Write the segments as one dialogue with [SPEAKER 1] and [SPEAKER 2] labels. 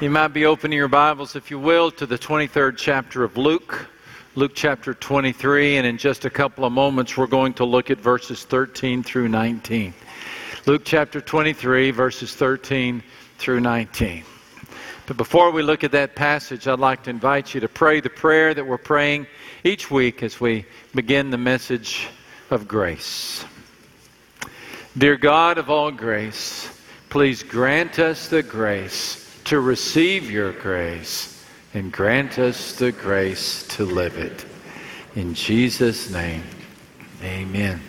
[SPEAKER 1] You might be opening your Bibles, if you will, to the 23rd chapter of Luke, Luke chapter 23, and in just a couple of moments, we're going to look at verses 13 through 19. Luke chapter 23, verses 13 through 19. But before we look at that passage, I'd like to invite you to pray the prayer that we're praying each week as we begin the message of grace. Dear God of all grace, please grant us the grace to receive your grace and grant us the grace to live it. In Jesus' name, amen.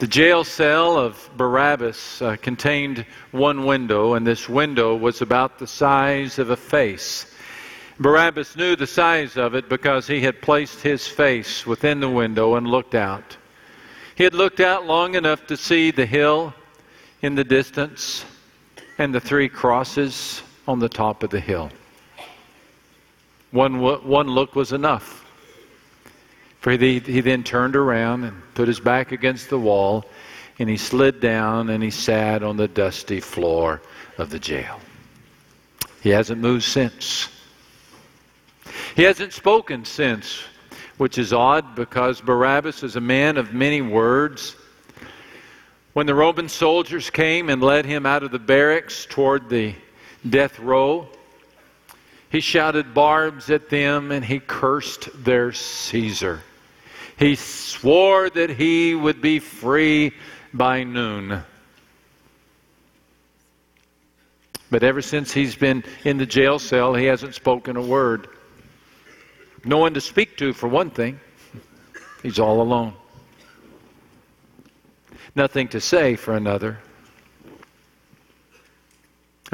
[SPEAKER 1] The jail cell of Barabbas uh, contained one window, and this window was about the size of a face. Barabbas knew the size of it because he had placed his face within the window and looked out. He had looked out long enough to see the hill in the distance and the three crosses on the top of the hill. One, one look was enough. For he, he then turned around and put his back against the wall, and he slid down and he sat on the dusty floor of the jail. He hasn't moved since. He hasn't spoken since, which is odd because Barabbas is a man of many words. When the Roman soldiers came and led him out of the barracks toward the death row, he shouted barbs at them and he cursed their Caesar. He swore that he would be free by noon. But ever since he's been in the jail cell, he hasn't spoken a word. No one to speak to, for one thing. He's all alone nothing to say for another.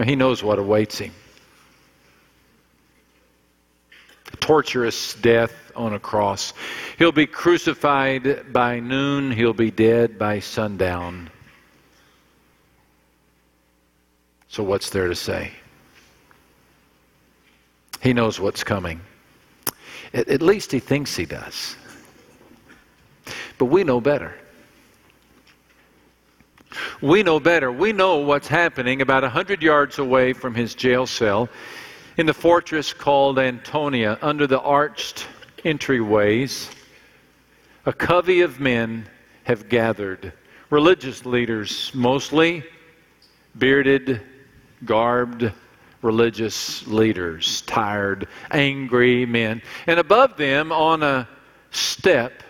[SPEAKER 1] He knows what awaits him. torturous death on a cross. He'll be crucified by noon, he'll be dead by sundown. So, what's there to say? He knows what's coming. At least he thinks he does. But we know better. We know better. We know what's happening about 100 yards away from his jail cell in the fortress called Antonia, under the arched entryways. A covey of men have gathered, religious leaders mostly, bearded, garbed religious leaders, tired, angry men. And above them, on a step,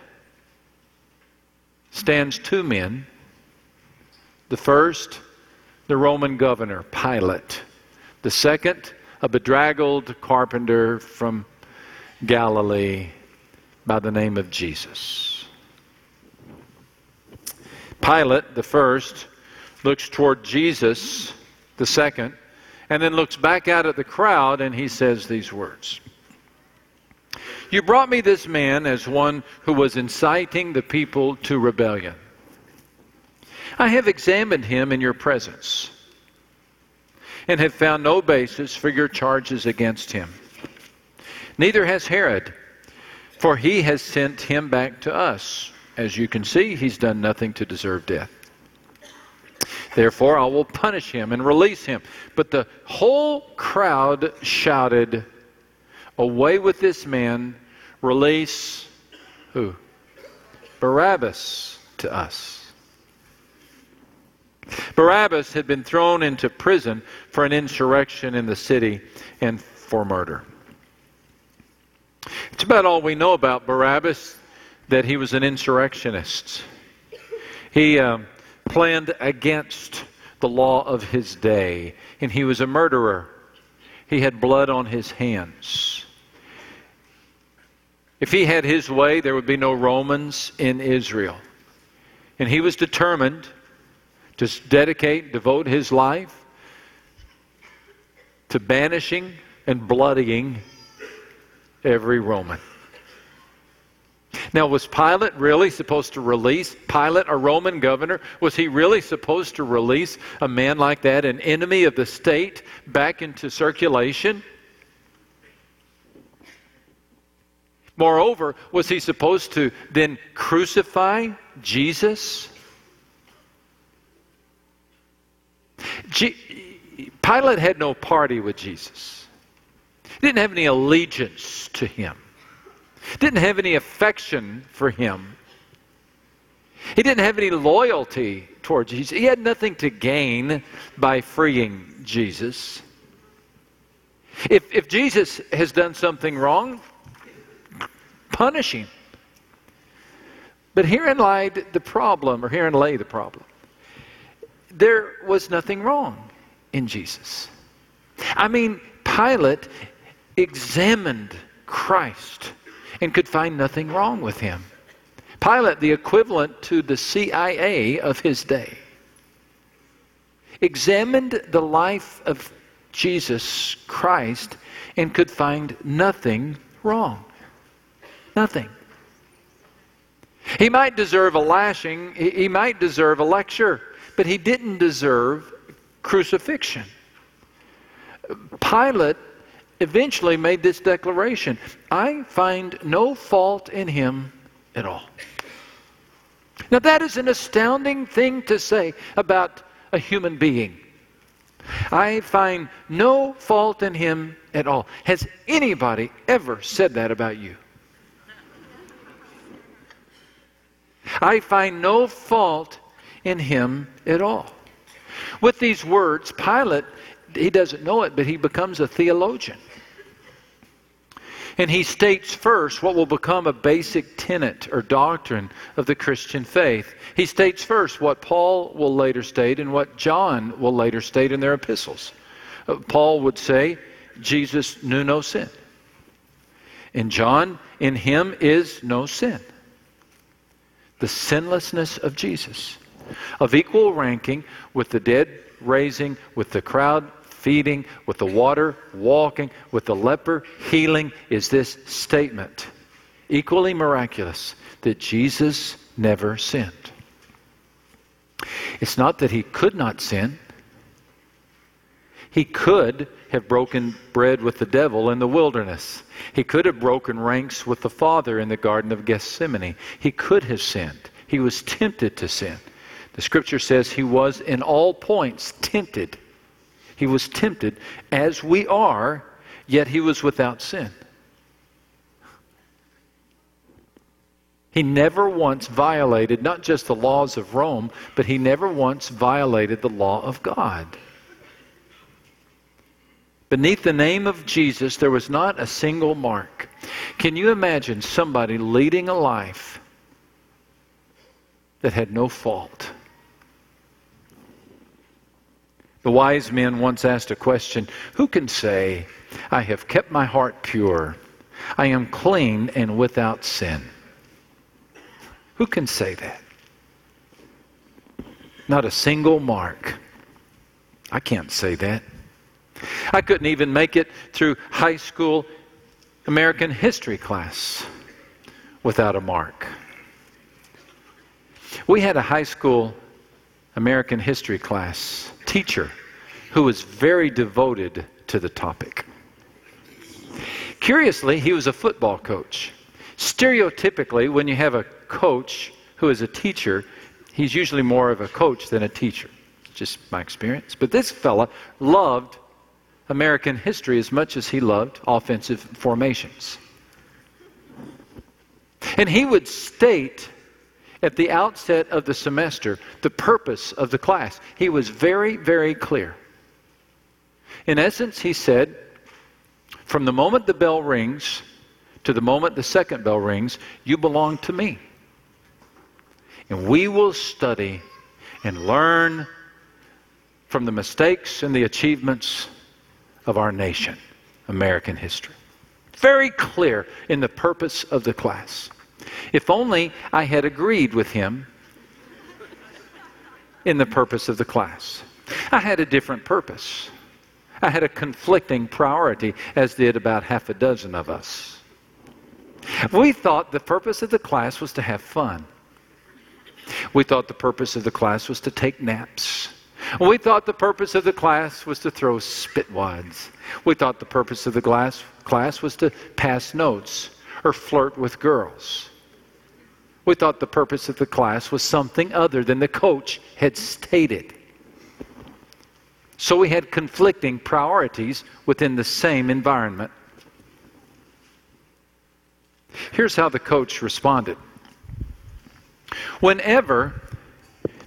[SPEAKER 1] stands two men the first, the Roman governor, Pilate. The second, a bedraggled carpenter from Galilee by the name of Jesus. Pilate, the first, looks toward Jesus, the second, and then looks back out at the crowd and he says these words You brought me this man as one who was inciting the people to rebellion. I have examined him in your presence and have found no basis for your charges against him. Neither has Herod, for he has sent him back to us. As you can see, he's done nothing to deserve death. Therefore, I will punish him and release him. But the whole crowd shouted, Away with this man, release who? Barabbas to us. Barabbas had been thrown into prison for an insurrection in the city and for murder. It's about all we know about Barabbas that he was an insurrectionist. He um, planned against the law of his day, and he was a murderer. He had blood on his hands. If he had his way, there would be no Romans in Israel. And he was determined to dedicate, devote his life to banishing and bloodying every Roman. Now, was Pilate really supposed to release Pilate, a Roman governor? Was he really supposed to release a man like that, an enemy of the state, back into circulation? Moreover, was he supposed to then crucify Jesus? Pilate had no party with Jesus. He didn't have any allegiance to him. Didn't have any affection for him. He didn't have any loyalty towards Jesus. He had nothing to gain by freeing Jesus. If, if Jesus has done something wrong, punish him. But herein lied the problem, or herein lay the problem. There was nothing wrong in Jesus. I mean, Pilate examined Christ and could find nothing wrong with him. Pilate, the equivalent to the CIA of his day, examined the life of Jesus Christ and could find nothing wrong. Nothing. He might deserve a lashing, he might deserve a lecture, but he didn't deserve crucifixion. Pilate eventually made this declaration I find no fault in him at all. Now, that is an astounding thing to say about a human being. I find no fault in him at all. Has anybody ever said that about you? I find no fault in him at all. With these words, Pilate, he doesn't know it, but he becomes a theologian. And he states first what will become a basic tenet or doctrine of the Christian faith. He states first what Paul will later state and what John will later state in their epistles. Uh, Paul would say, Jesus knew no sin. In John, in him is no sin. The sinlessness of Jesus, of equal ranking with the dead raising, with the crowd feeding, with the water walking, with the leper healing, is this statement, equally miraculous, that Jesus never sinned. It's not that he could not sin. He could have broken bread with the devil in the wilderness. He could have broken ranks with the Father in the Garden of Gethsemane. He could have sinned. He was tempted to sin. The scripture says he was in all points tempted he was tempted as we are, yet he was without sin. He never once violated not just the laws of Rome, but he never once violated the law of God. Beneath the name of Jesus, there was not a single mark. Can you imagine somebody leading a life that had no fault? The wise men once asked a question Who can say, I have kept my heart pure, I am clean and without sin? Who can say that? Not a single mark. I can't say that. I couldn't even make it through high school American history class without a mark. We had a high school American history class teacher who was very devoted to the topic. Curiously, he was a football coach. Stereotypically, when you have a coach who is a teacher, he's usually more of a coach than a teacher. Just my experience. But this fella loved American history as much as he loved offensive formations. And he would state at the outset of the semester the purpose of the class. He was very, very clear. In essence, he said, from the moment the bell rings to the moment the second bell rings, you belong to me. And we will study and learn from the mistakes and the achievements of our nation, American history. Very clear in the purpose of the class. If only I had agreed with him in the purpose of the class. I had a different purpose. I had a conflicting priority, as did about half a dozen of us. We thought the purpose of the class was to have fun. We thought the purpose of the class was to take naps. We thought the purpose of the class was to throw spitwads. We thought the purpose of the class, class was to pass notes or flirt with girls. We thought the purpose of the class was something other than the coach had stated. So we had conflicting priorities within the same environment. Here's how the coach responded. Whenever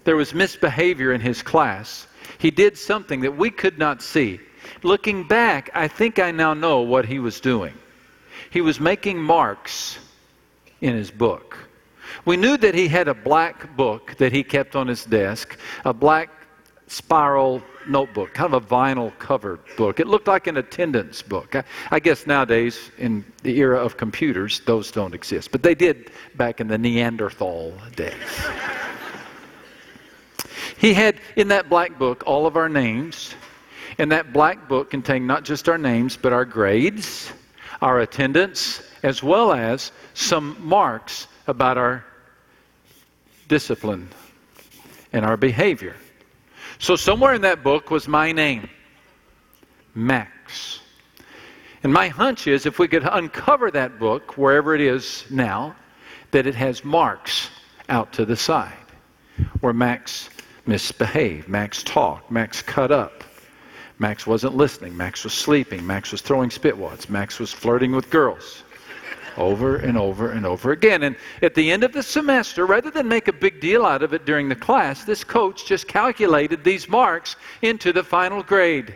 [SPEAKER 1] there was misbehavior in his class, he did something that we could not see. Looking back, I think I now know what he was doing. He was making marks in his book. We knew that he had a black book that he kept on his desk, a black spiral notebook, kind of a vinyl covered book. It looked like an attendance book. I, I, guess nowadays, in the era of computers, those don't exist, but they did back in the Neanderthal days. he had in that black book all of our names, and that black book contained not just our names, but our grades, our attendance, as well as some marks about our discipline and our behavior. So, somewhere in that book was my name, Max. And my hunch is if we could uncover that book, wherever it is now, that it has marks out to the side where Max misbehaved, Max talked, Max cut up. Max wasn't listening. Max was sleeping. Max was throwing spitwads. Max was flirting with girls over and over and over again. And at the end of the semester, rather than make a big deal out of it during the class, this coach just calculated these marks into the final grade.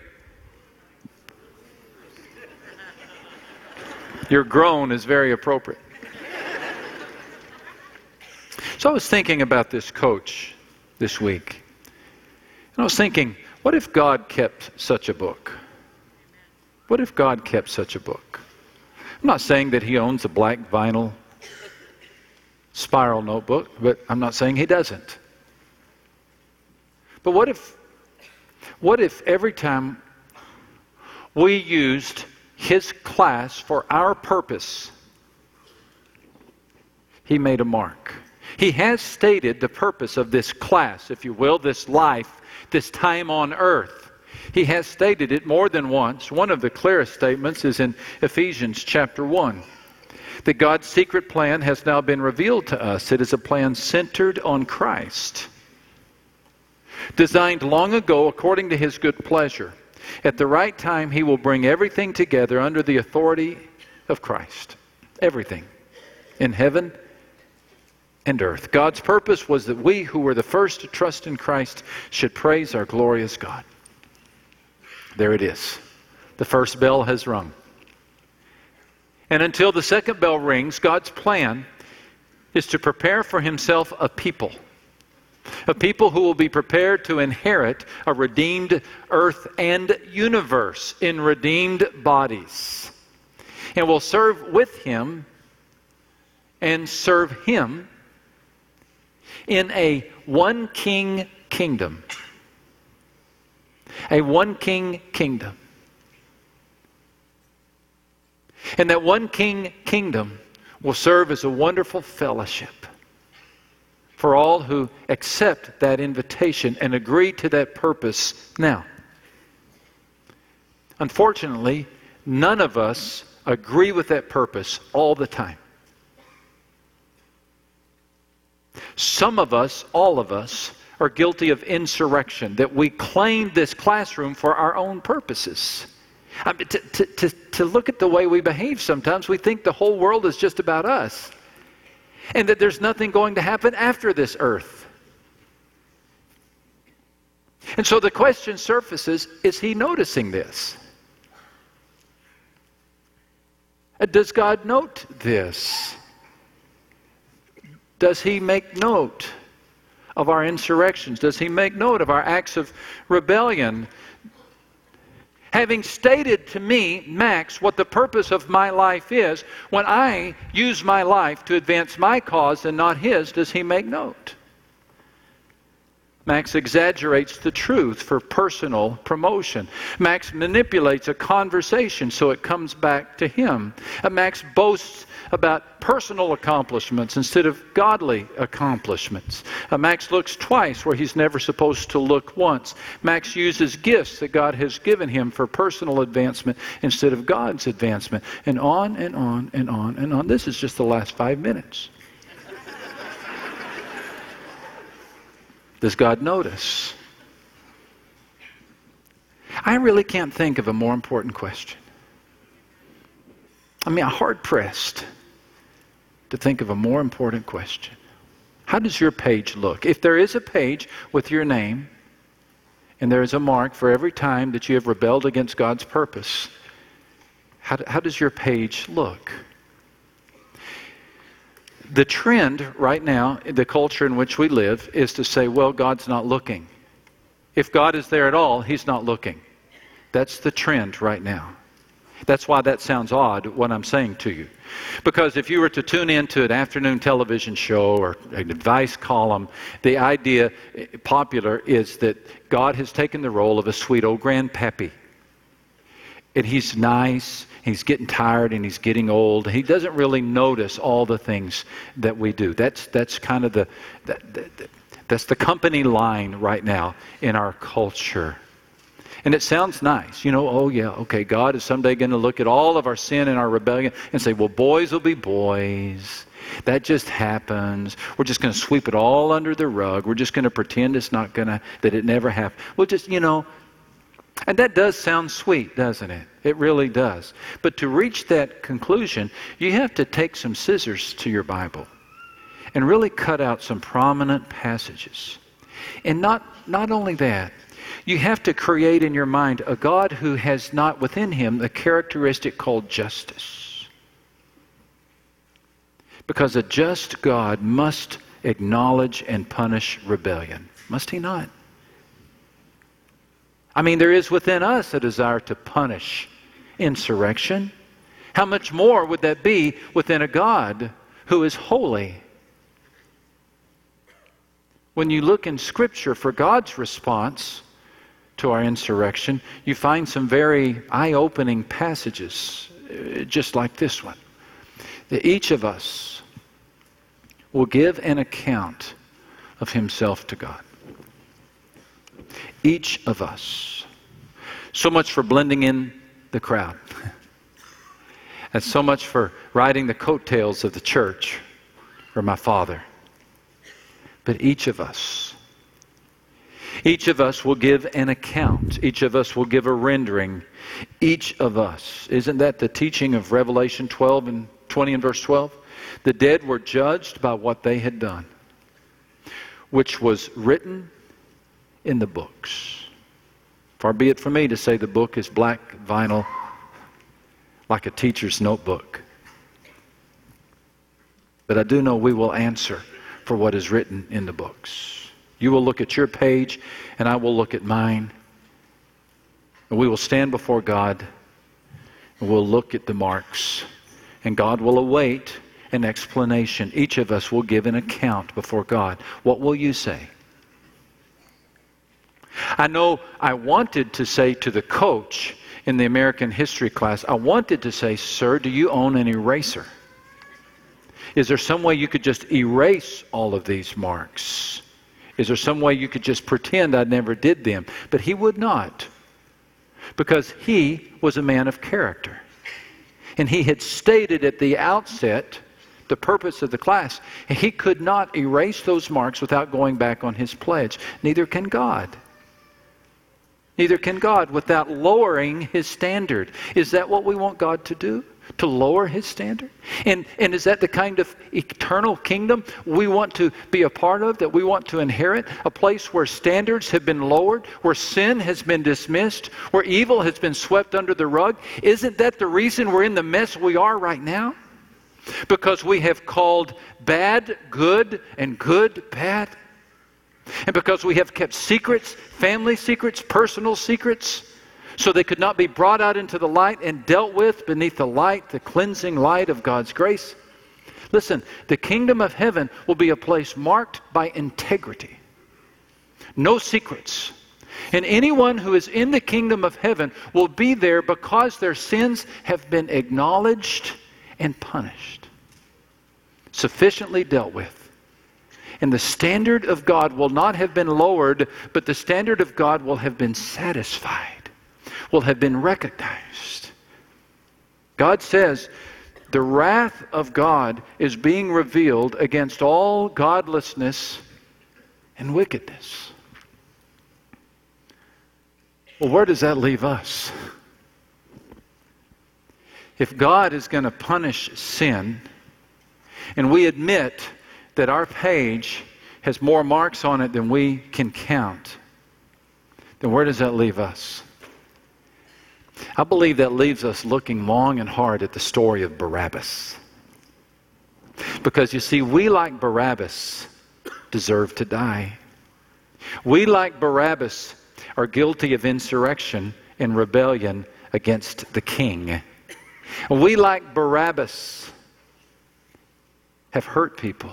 [SPEAKER 1] Your groan is very appropriate. So I was thinking about this coach this week. And I was thinking, what if God kept such a book? What if God kept such a book? I'm not saying that he owns a black vinyl spiral notebook, but I'm not saying he doesn't. But what if what if every time we used his class for our purpose, he made a mark? He has stated the purpose of this class, if you will, this life, this time on earth. He has stated it more than once. One of the clearest statements is in Ephesians chapter 1 that God's secret plan has now been revealed to us. It is a plan centered on Christ, designed long ago according to his good pleasure. At the right time, he will bring everything together under the authority of Christ. Everything in heaven and earth. God's purpose was that we who were the first to trust in Christ should praise our glorious God. There it is. The first bell has rung. And until the second bell rings, God's plan is to prepare for himself a people. A people who will be prepared to inherit a redeemed earth and universe in redeemed bodies. And will serve with him and serve him in a one king kingdom a one king kingdom. And that one king kingdom will serve as a wonderful fellowship for all who accept that invitation and agree to that purpose now. Unfortunately, none of us agree with that purpose all the time. Some of us, all of us, are guilty of insurrection, that we claim this classroom for our own purposes. I mean, to, to, to, to look at the way we behave sometimes, we think the whole world is just about us and that there's nothing going to happen after this earth. And so the question surfaces is he noticing this? Does God note this? Does he make note of our insurrections? Does he make note of our acts of rebellion? Having stated to me, Max, what the purpose of my life is, when I use my life to advance my cause and not his, does he make note? Max exaggerates the truth for personal promotion. Max manipulates a conversation so it comes back to him. Uh, Max boasts about personal accomplishments instead of godly accomplishments. Uh, Max looks twice where he's never supposed to look once. Max uses gifts that God has given him for personal advancement instead of God's advancement. And on and on and on and on. This is just the last five minutes. Does God notice? I really can't think of a more important question. I mean, I'm hard pressed to think of a more important question. How does your page look? If there is a page with your name, and there is a mark for every time that you have rebelled against God's purpose, how, how does your page look? The trend right now, the culture in which we live, is to say, well, God's not looking. If God is there at all, He's not looking. That's the trend right now. That's why that sounds odd, what I'm saying to you. Because if you were to tune into an afternoon television show or an advice column, the idea eh, popular is that God has taken the role of a sweet old grandpappy. And he's nice, he's getting tired, and he's getting old. He doesn't really notice all the things that we do. That's, that's kind of the, that, that, that's the company line right now in our culture. And it sounds nice. You know, oh, yeah, okay, God is someday going to look at all of our sin and our rebellion and say, well, boys will be boys. That just happens. We're just going to sweep it all under the rug. We're just going to pretend it's not going to, that it never happened. Well, just, you know, and that does sound sweet, doesn't it? It really does. But to reach that conclusion, you have to take some scissors to your Bible and really cut out some prominent passages. And not, not only that, you have to create in your mind a God who has not within him the characteristic called justice. Because a just God must acknowledge and punish rebellion, must he not? I mean, there is within us a desire to punish insurrection. How much more would that be within a God who is holy? When you look in Scripture for God's response, to our insurrection, you find some very eye opening passages, uh, just like this one. That each of us will give an account of himself to God. Each of us. So much for blending in the crowd. and so much for riding the coattails of the church or my father. But each of us each of us will give an account. Each of us will give a rendering. Each of us. Isn't that the teaching of Revelation 12 and 20 and verse 12? The dead were judged by what they had done, which was written in the books. Far be it from me to say the book is black vinyl like a teacher's notebook. But I do know we will answer for what is written in the books. You will look at your page, and I will look at mine. And we will stand before God, and we'll look at the marks. And God will await an explanation. Each of us will give an account before God. What will you say? I know I wanted to say to the coach in the American history class, I wanted to say, Sir, do you own an eraser? Is there some way you could just erase all of these marks? Is there some way you could just pretend I never did them? But he would not. Because he was a man of character. And he had stated at the outset the purpose of the class. He could not erase those marks without going back on his pledge. Neither can God. Neither can God without lowering his standard. Is that what we want God to do? To lower his standard? And, and is that the kind of eternal kingdom we want to be a part of, that we want to inherit? A place where standards have been lowered, where sin has been dismissed, where evil has been swept under the rug? Isn't that the reason we're in the mess we are right now? Because we have called bad good and good bad? And because we have kept secrets, family secrets, personal secrets? So they could not be brought out into the light and dealt with beneath the light, the cleansing light of God's grace. Listen, the kingdom of heaven will be a place marked by integrity, no secrets. And anyone who is in the kingdom of heaven will be there because their sins have been acknowledged and punished, sufficiently dealt with. And the standard of God will not have been lowered, but the standard of God will have been satisfied will have been recognized. God says the wrath of God is being revealed against all godlessness and wickedness. Well, where does that leave us? If God is going to punish sin, and we admit that our page has more marks on it than we can count, then where does that leave us? I believe that leaves us looking long and hard at the story of Barabbas. Because you see, we, like Barabbas, deserve to die. We, like Barabbas, are guilty of insurrection and rebellion against the king. We, like Barabbas, have hurt people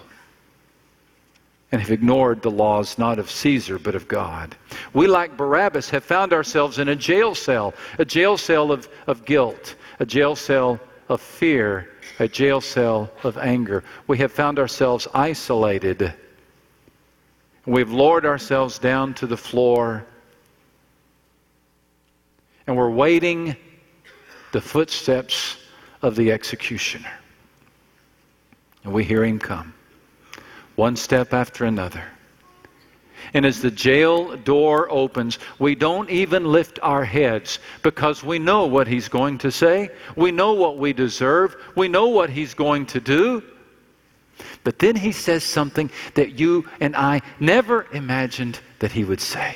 [SPEAKER 1] and have ignored the laws not of Caesar but of God. We, like Barabbas, have found ourselves in a jail cell, a jail cell of, of guilt, a jail cell of fear, a jail cell of anger. We have found ourselves isolated. We've lowered ourselves down to the floor. And we're waiting the footsteps of the executioner. And we hear him come, one step after another. And as the jail door opens, we don't even lift our heads because we know what he's going to say. We know what we deserve. We know what he's going to do. But then he says something that you and I never imagined that he would say.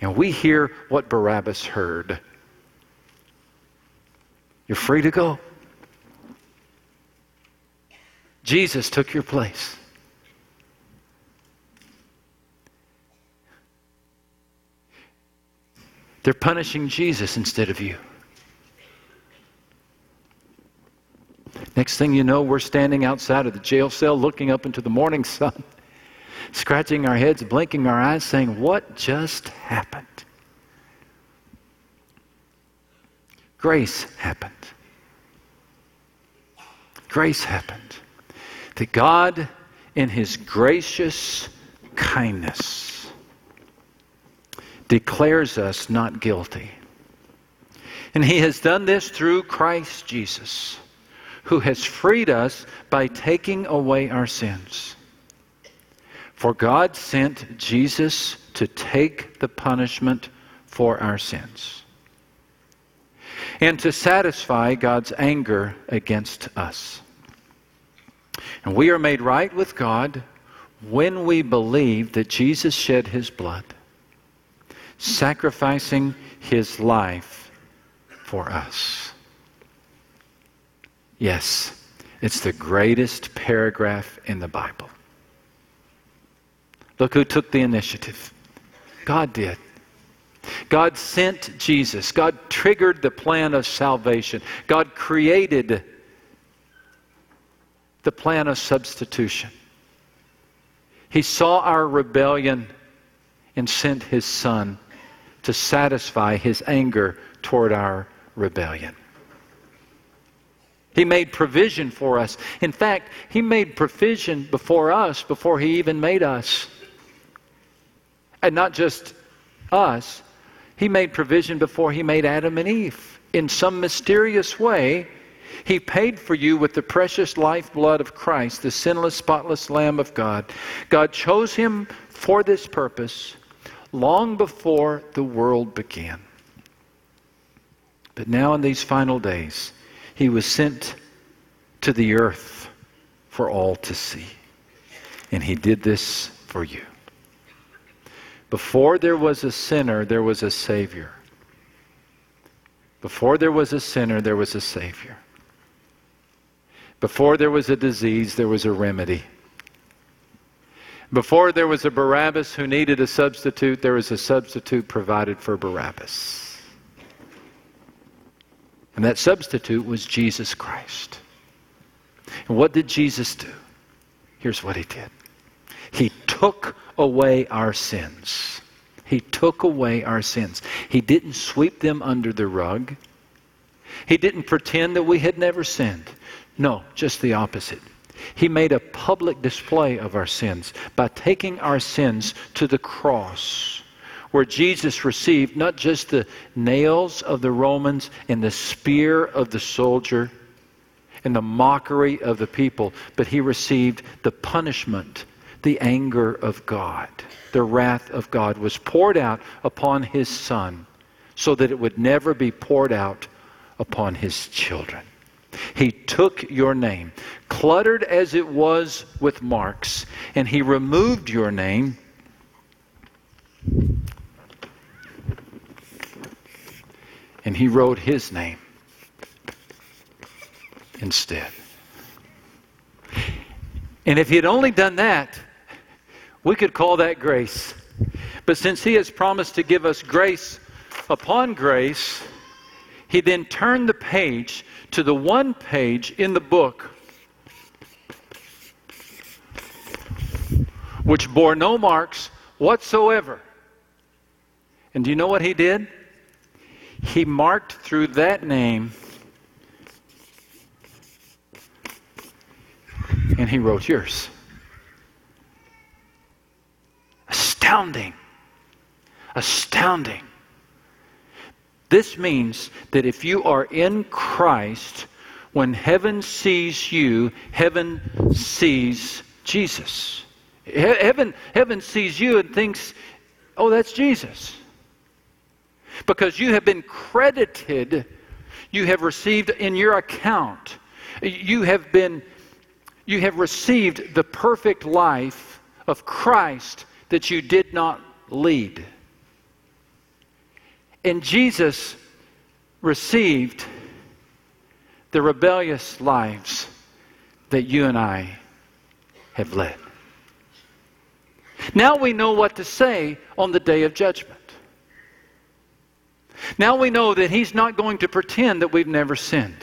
[SPEAKER 1] And we hear what Barabbas heard. You're free to go. Jesus took your place. They're punishing Jesus instead of you. Next thing you know, we're standing outside of the jail cell looking up into the morning sun, scratching our heads, blinking our eyes, saying, What just happened? Grace happened. Grace happened. That God, in His gracious kindness, declares us not guilty. And he has done this through Christ Jesus, who has freed us by taking away our sins. For God sent Jesus to take the punishment for our sins and to satisfy God's anger against us. And we are made right with God when we believe that Jesus shed his blood sacrificing his life for us. Yes, it's the greatest paragraph in the Bible. Look who took the initiative. God did. God sent Jesus. God triggered the plan of salvation. God created the plan of substitution. He saw our rebellion and sent his son to satisfy his anger toward our rebellion. He made provision for us. In fact, He made provision before us before He even made us. And not just us, He made provision before He made Adam and Eve. In some mysterious way, He paid for you with the precious lifeblood of Christ, the sinless, spotless Lamb of God. God chose Him for this purpose long before the world began. But now, in these final days, he was sent to the earth for all to see. And he did this for you. Before there was a sinner, there was a Savior. Before there was a sinner, there was a Savior. Before there was a disease, there was a remedy. Before there was a Barabbas who needed a substitute, there was a substitute provided for Barabbas. And that substitute was Jesus Christ. And what did Jesus do? Here's what he did He took away our sins. He took away our sins. He didn't sweep them under the rug. He didn't pretend that we had never sinned. No, just the opposite. He made a public display of our sins by taking our sins to the cross, where Jesus received not just the nails of the Romans and the spear of the soldier and the mockery of the people, but he received the punishment, the anger of God. The wrath of God was poured out upon his Son so that it would never be poured out upon his children. He took your name, cluttered as it was with marks, and he removed your name. And he wrote his name instead. And if he had only done that, we could call that grace. But since he has promised to give us grace upon grace, he then turned the page to the one page in the book which bore no marks whatsoever. And do you know what he did? He marked through that name and he wrote yours. Astounding. Astounding. This means that if you are in Christ, when heaven sees you, heaven sees Jesus. Heaven, heaven sees you and thinks, oh, that's Jesus. Because you have been credited, you have received in your account, you have been, you have received the perfect life of Christ that you did not lead. And Jesus received the rebellious lives that you and I have led. Now we know what to say on the day of judgment. Now we know that He's not going to pretend that we've never sinned.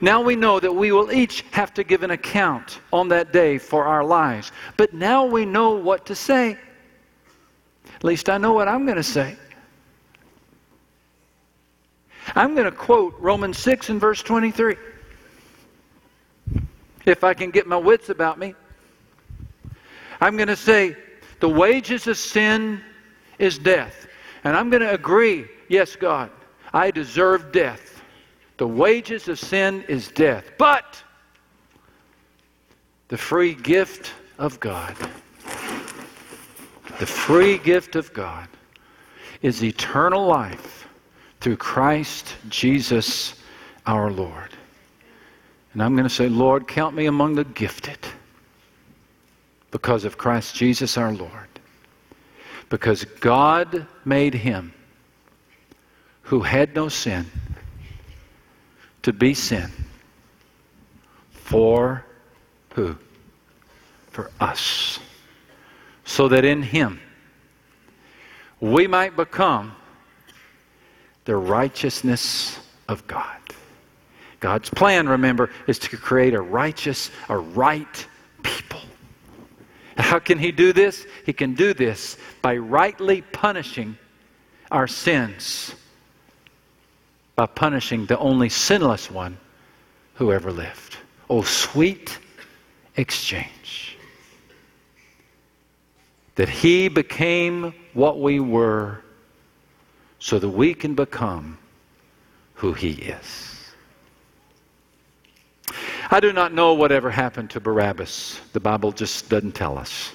[SPEAKER 1] Now we know that we will each have to give an account on that day for our lives. But now we know what to say. At least I know what I'm going to say. I'm going to quote Romans 6 and verse 23. If I can get my wits about me. I'm going to say, the wages of sin is death. And I'm going to agree, yes, God, I deserve death. The wages of sin is death. But the free gift of God, the free gift of God is eternal life through Christ Jesus our Lord. And I'm going to say, Lord, count me among the gifted because of Christ Jesus our Lord. Because God made him who had no sin to be sin for who? For us. So that in him we might become the righteousness of God. God's plan, remember, is to create a righteous, a right people. How can He do this? He can do this by rightly punishing our sins, by punishing the only sinless one who ever lived. Oh, sweet exchange. That He became what we were so that we can become who He is. I do not know whatever happened to Barabbas. The Bible just doesn't tell us.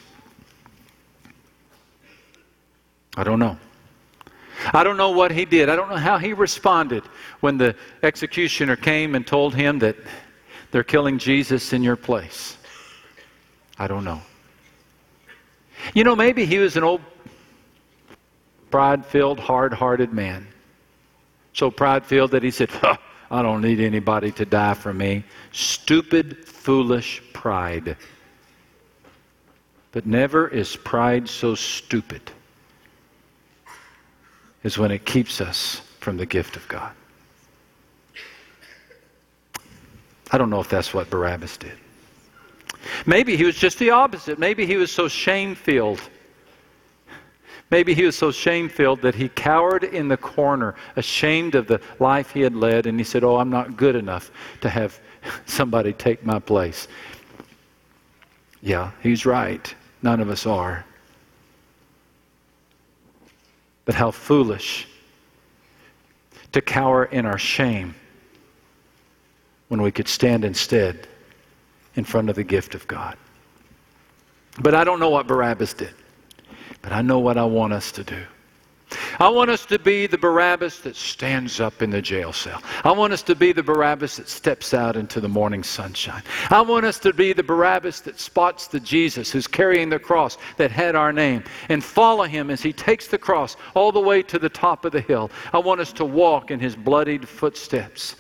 [SPEAKER 1] I don't know. I don't know what he did. I don't know how he responded when the executioner came and told him that they're killing Jesus in your place. I don't know. You know, maybe he was an old, pride filled, hard hearted man. So pride filled that he said, huh, I don't need anybody to die for me. Stupid, foolish pride. But never is pride so stupid as when it keeps us from the gift of God. I don't know if that's what Barabbas did. Maybe he was just the opposite. Maybe he was so shame filled Maybe he was so shame filled that he cowered in the corner, ashamed of the life he had led, and he said, Oh, I'm not good enough to have somebody take my place. Yeah, he's right. None of us are. But how foolish to cower in our shame when we could stand instead in front of the gift of God. But I don't know what Barabbas did. But I know what I want us to do. I want us to be the Barabbas that stands up in the jail cell. I want us to be the Barabbas that steps out into the morning sunshine. I want us to be the Barabbas that spots the Jesus who's carrying the cross that had our name and follow him as he takes the cross all the way to the top of the hill. I want us to walk in his bloodied footsteps.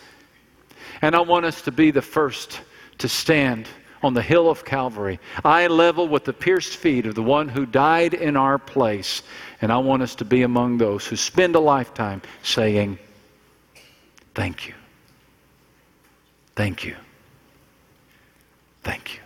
[SPEAKER 1] And I want us to be the first to stand on the hill of Calvary, eye level with the pierced feet of the one who died in our place. And I want us to be among those who spend a lifetime saying, Thank you. Thank you. Thank you.